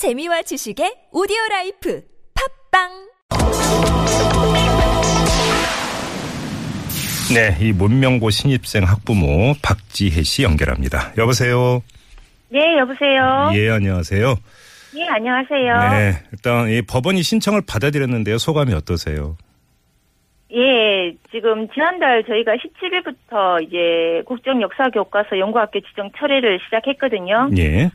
재미와 지식의 오디오 life 팟빵 네, 이 문명고 신입생 학부모 박지혜 씨 연결합니다. 여보세요. 네, 여보세요. 예, 안녕하세요. 예, 안녕하세요. 네, 일단 이 법원이 신청을 받아들였는데요. 소감이 어떠세요? 예, 지금 지난달 저희가 17일부터 이제 국정역사교과서 연구학교 지정 철회를 시작했거든요. 예.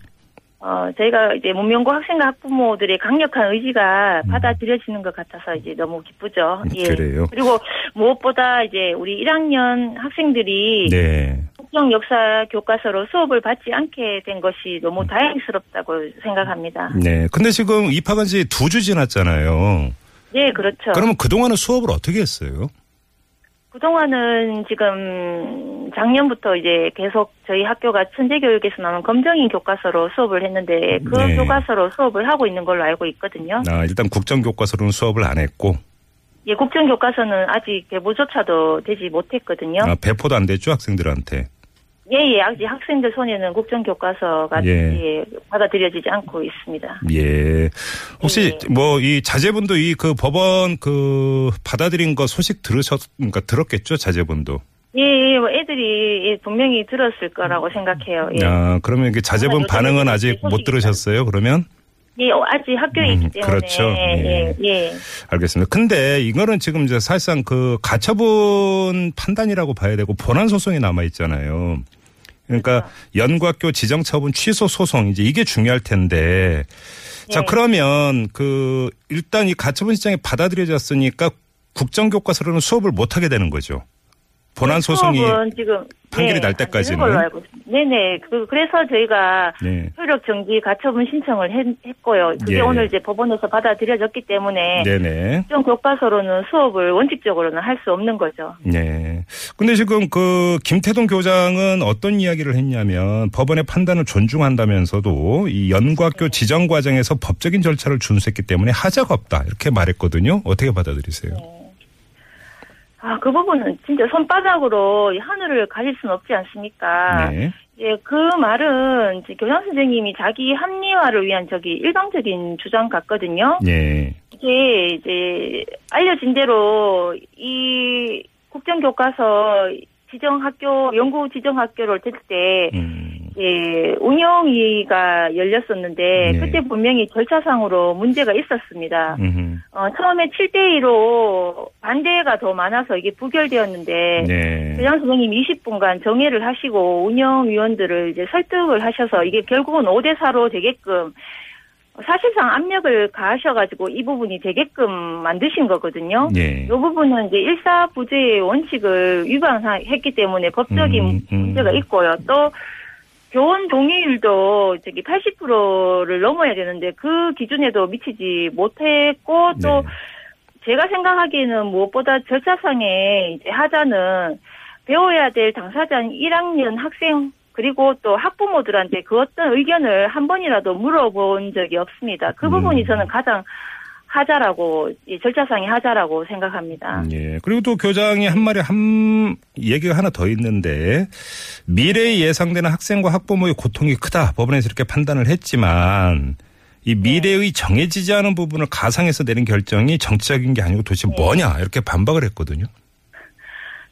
어, 저희가 이제 문명고 학생과 학부모들의 강력한 의지가 음. 받아들여지는 것 같아서 이제 너무 기쁘죠. 예. 그래요? 그리고 무엇보다 이제 우리 1학년 학생들이 네. 국정 역사 교과서로 수업을 받지 않게 된 것이 너무 다행스럽다고 생각합니다. 네. 근데 지금 입학한 지 두 주 지났잖아요. 네, 그렇죠. 그러면 그동안은 수업을 어떻게 했어요? 그동안은 지금 작년부터 이제 계속 저희 학교가 천재교육에서 나오는 검정인 교과서로 수업을 했는데 그 네. 교과서로 수업을 하고 있는 걸로 알고 있거든요. 아, 일단 국정교과서로는 수업을 안 했고, 예, 국정교과서는 아직 개보조차도 되지 못했거든요. 아, 배포도 안 됐죠, 학생들한테. 예, 예, 아직 학생들 손에는 국정교과서가 예. 예, 받아들여지지 않고 있습니다. 예. 혹시 네. 뭐이 자제분도 이 그 법원 그 받아들인 거 소식 들으셨, 그러니까 들었겠죠, 자제분도. 예, 예, 뭐 애들이 예, 분명히 들었을 거라고 생각해요. 예, 아, 그러면 이게 자제분 반응은 아직 못 들으셨어요, 그러면? 예, 어, 아직 학교에 있기 음, 때문에 그렇죠. 예, 예. 알겠습니다. 근데 이거는 지금 이제 사실상 그 가처분 판단이라고 봐야 되고 본안 소송이 남아 있잖아요. 그러니까 그렇죠. 연구학교 지정 처분 취소 소송 이제 이게 중요할 텐데 자 네. 그러면 그 일단 이 가처분 신청이 받아들여졌으니까 국정 교과서로는 수업을 못 하게 되는 거죠. 본안 소송이 수업은 지금 판결이 네, 날안 되는 때까지는? 걸로 알고 있습니다. 네네. 그, 그래서 저희가 네. 효력 정지 가처분 신청을 했, 고요 그게 예. 오늘 이제 법원에서 받아들여졌기 때문에 네네. 국정 교과서로는 수업을 원칙적으로는 할 수 없는 거죠. 네. 근데 지금 그 김태동 교장은 어떤 이야기를 했냐면 법원의 판단을 존중한다면서도 이 연구학교 지정 과정에서 법적인 절차를 준수했기 때문에 하자가 없다 이렇게 말했거든요. 어떻게 받아들이세요? 아, 그 부분은 진짜 손바닥으로 이 하늘을 가릴 수는 없지 않습니까? 네. 예, 그 말은 이제 교장 선생님이 자기 합리화를 위한 저기 일방적인 주장 같거든요. 네. 이게 이제 알려진 대로 이 국정교과서 지정학교 연구 지정학교를 될 때 음. 예, 운영위가 열렸었는데 네. 그때 분명히 절차상으로 문제가 있었습니다. 음흠. 어, 처음에 7대 2로 반대가 더 많아서 이게 부결되었는데 네. 교장 선생님 20분간 정회를 하시고 운영위원들을 이제 설득을 하셔서 이게 결국은 5대 4로 되게끔 사실상 압력을 가하셔가지고 이 부분이 되게끔 만드신 거거든요. 네. 이 부분은 이제 일사부재의 원칙을 위반했기 때문에 법적인 음, 음. 문제가 있고요. 또 교원 동의율도 저기 80%를 넘어야 되는데 그 기준에도 미치지 못했고 또 네. 제가 생각하기에는 무엇보다 절차상에 이제 하자는 배워야 될 당사자인 1학년 학생 그리고 또 학부모들한테 그 어떤 의견을 한 번이라도 물어본 적이 없습니다. 그 음. 부분이 저는 가장 하자라고 이 절차상의 하자라고 생각합니다. 예. 그리고 또 교장이 한 말에 한 얘기가 하나 더 있는데 미래에 예상되는 학생과 학부모의 고통이 크다. 법원에서 이렇게 판단을 했지만 이 미래의 정해지지 않은 부분을 가상해서 내린 결정이 정치적인 게 아니고 도대체 뭐냐 이렇게 반박을 했거든요.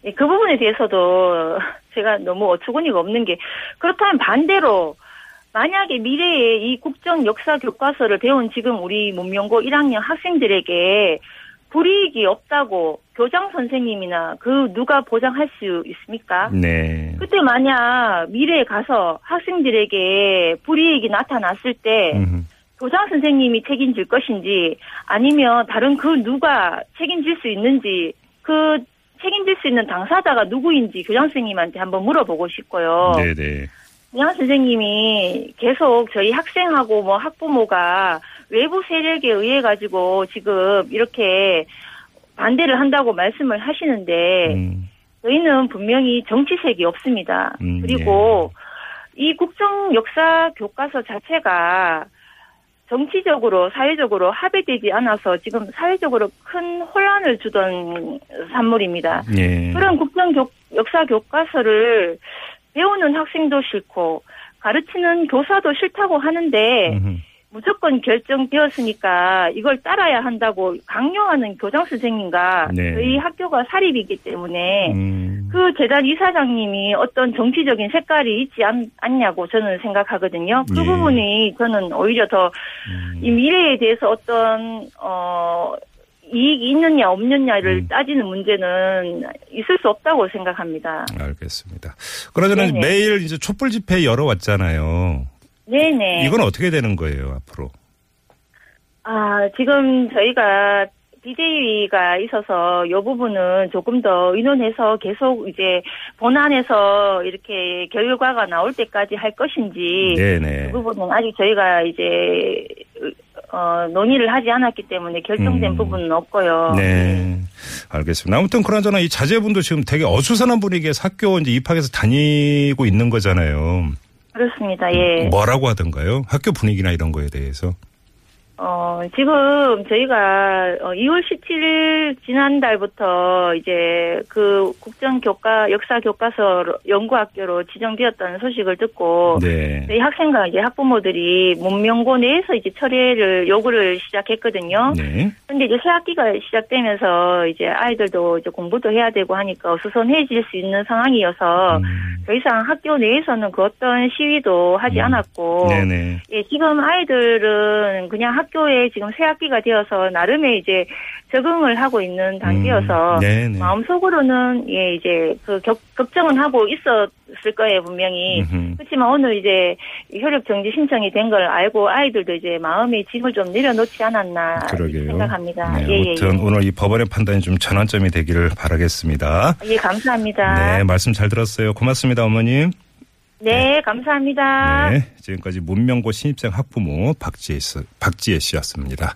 예, 그 부분에 대해서도 제가 너무 어처구니가 없는 게 그렇다면 반대로 만약에 미래에 이 국정 역사 교과서를 배운 지금 우리 문명고 1학년 학생들에게 불이익이 없다고 교장 선생님이나 그 누가 보장할 수 있습니까? 네. 그때 만약 미래에 가서 학생들에게 불이익이 나타났을 때 음흠. 교장 선생님이 책임질 것인지 아니면 다른 그 누가 책임질 수 있는지 그 책임질 수 있는 당사자가 누구인지 교장 선생님한테 한번 물어보고 싶고요. 네네. 교장 선생님이 계속 저희 학생하고 뭐 학부모가 외부 세력에 의해 가지고 지금 이렇게 반대를 한다고 말씀을 하시는데 음. 저희는 분명히 정치색이 없습니다. 음, 그리고 이 국정 역사 교과서 자체가 정치적으로 사회적으로 합의되지 않아서 지금 사회적으로 큰 혼란을 주던 산물입니다. 예. 그런 국정 교- 역사 교과서를 배우는 학생도 싫고 가르치는 교사도 싫다고 하는데 음흠. 무조건 결정되었으니까 이걸 따라야 한다고 강요하는 교장 선생님과 네. 저희 학교가 사립이기 때문에 음. 그 재단 이사장님이 어떤 정치적인 색깔이 있지 않, 않냐고 저는 생각하거든요. 그 예. 부분이 저는 오히려 더이 음. 미래에 대해서 어떤 어 이익이 있느냐 없느냐를 음. 따지는 문제는 있을 수 없다고 생각합니다. 알겠습니다. 그러저는 네네. 매일 이제 촛불 집회 열어왔잖아요. 네네. 이건 어떻게 되는 거예요, 앞으로? 아, 지금 저희가 DJ가 있어서 이 부분은 조금 더 의논해서 계속 이제 본안에서 이렇게 결과가 나올 때까지 할 것인지 네네. 그 부분은 아직 저희가 이제 어, 논의를 하지 않았기 때문에 결정된 음. 부분은 없고요. 네. 알겠습니다. 아무튼 그나저나 이 자제분도 지금 되게 어수선한 분위기에서 학교 이제 입학해서 다니고 있는 거잖아요. 그렇습니다. 예. 뭐라고 하던가요? 학교 분위기나 이런 거에 대해서. 어, 지금 저희가 어, 2월 17일 지난달부터 이제 그 국정교과 역사교과서 연구학교로 지정되었다는 소식을 듣고 네. 저희 학생과 이제 학부모들이 문명고 내에서 이제 철회를 요구를 시작했거든요. 네. 근데 이제 새 학기가 시작되면서 이제 아이들도 이제 공부도 해야 되고 하니까 어수선해질 수 있는 상황이어서 음. 더 이상 학교 내에서는 그 어떤 시위도 하지 음. 않았고 네네. 예, 지금 아이들은 그냥 학교에 지금 새 학기가 되어서 나름의 이제 적응을 하고 있는 단계여서 음. 마음속으로는 예 이제 그 격, 걱정은 하고 있었 을 거예요 분명히 음흠. 그렇지만 오늘 이제 효력 정지 신청이 된 걸 알고 아이들도 이제 마음의 짐을 좀 내려놓지 않았나 그러게요. 생각합니다. 네, 예, 예, 아무튼 예. 오늘 이 법원의 판단이 좀 전환점이 되기를 바라겠습니다. 예, 감사합니다. 네, 말씀 잘 들었어요. 고맙습니다, 어머님. 네, 감사합니다. 네, 지금까지 문명고 신입생 학부모 박지혜, 씨- 박지혜 씨였습니다.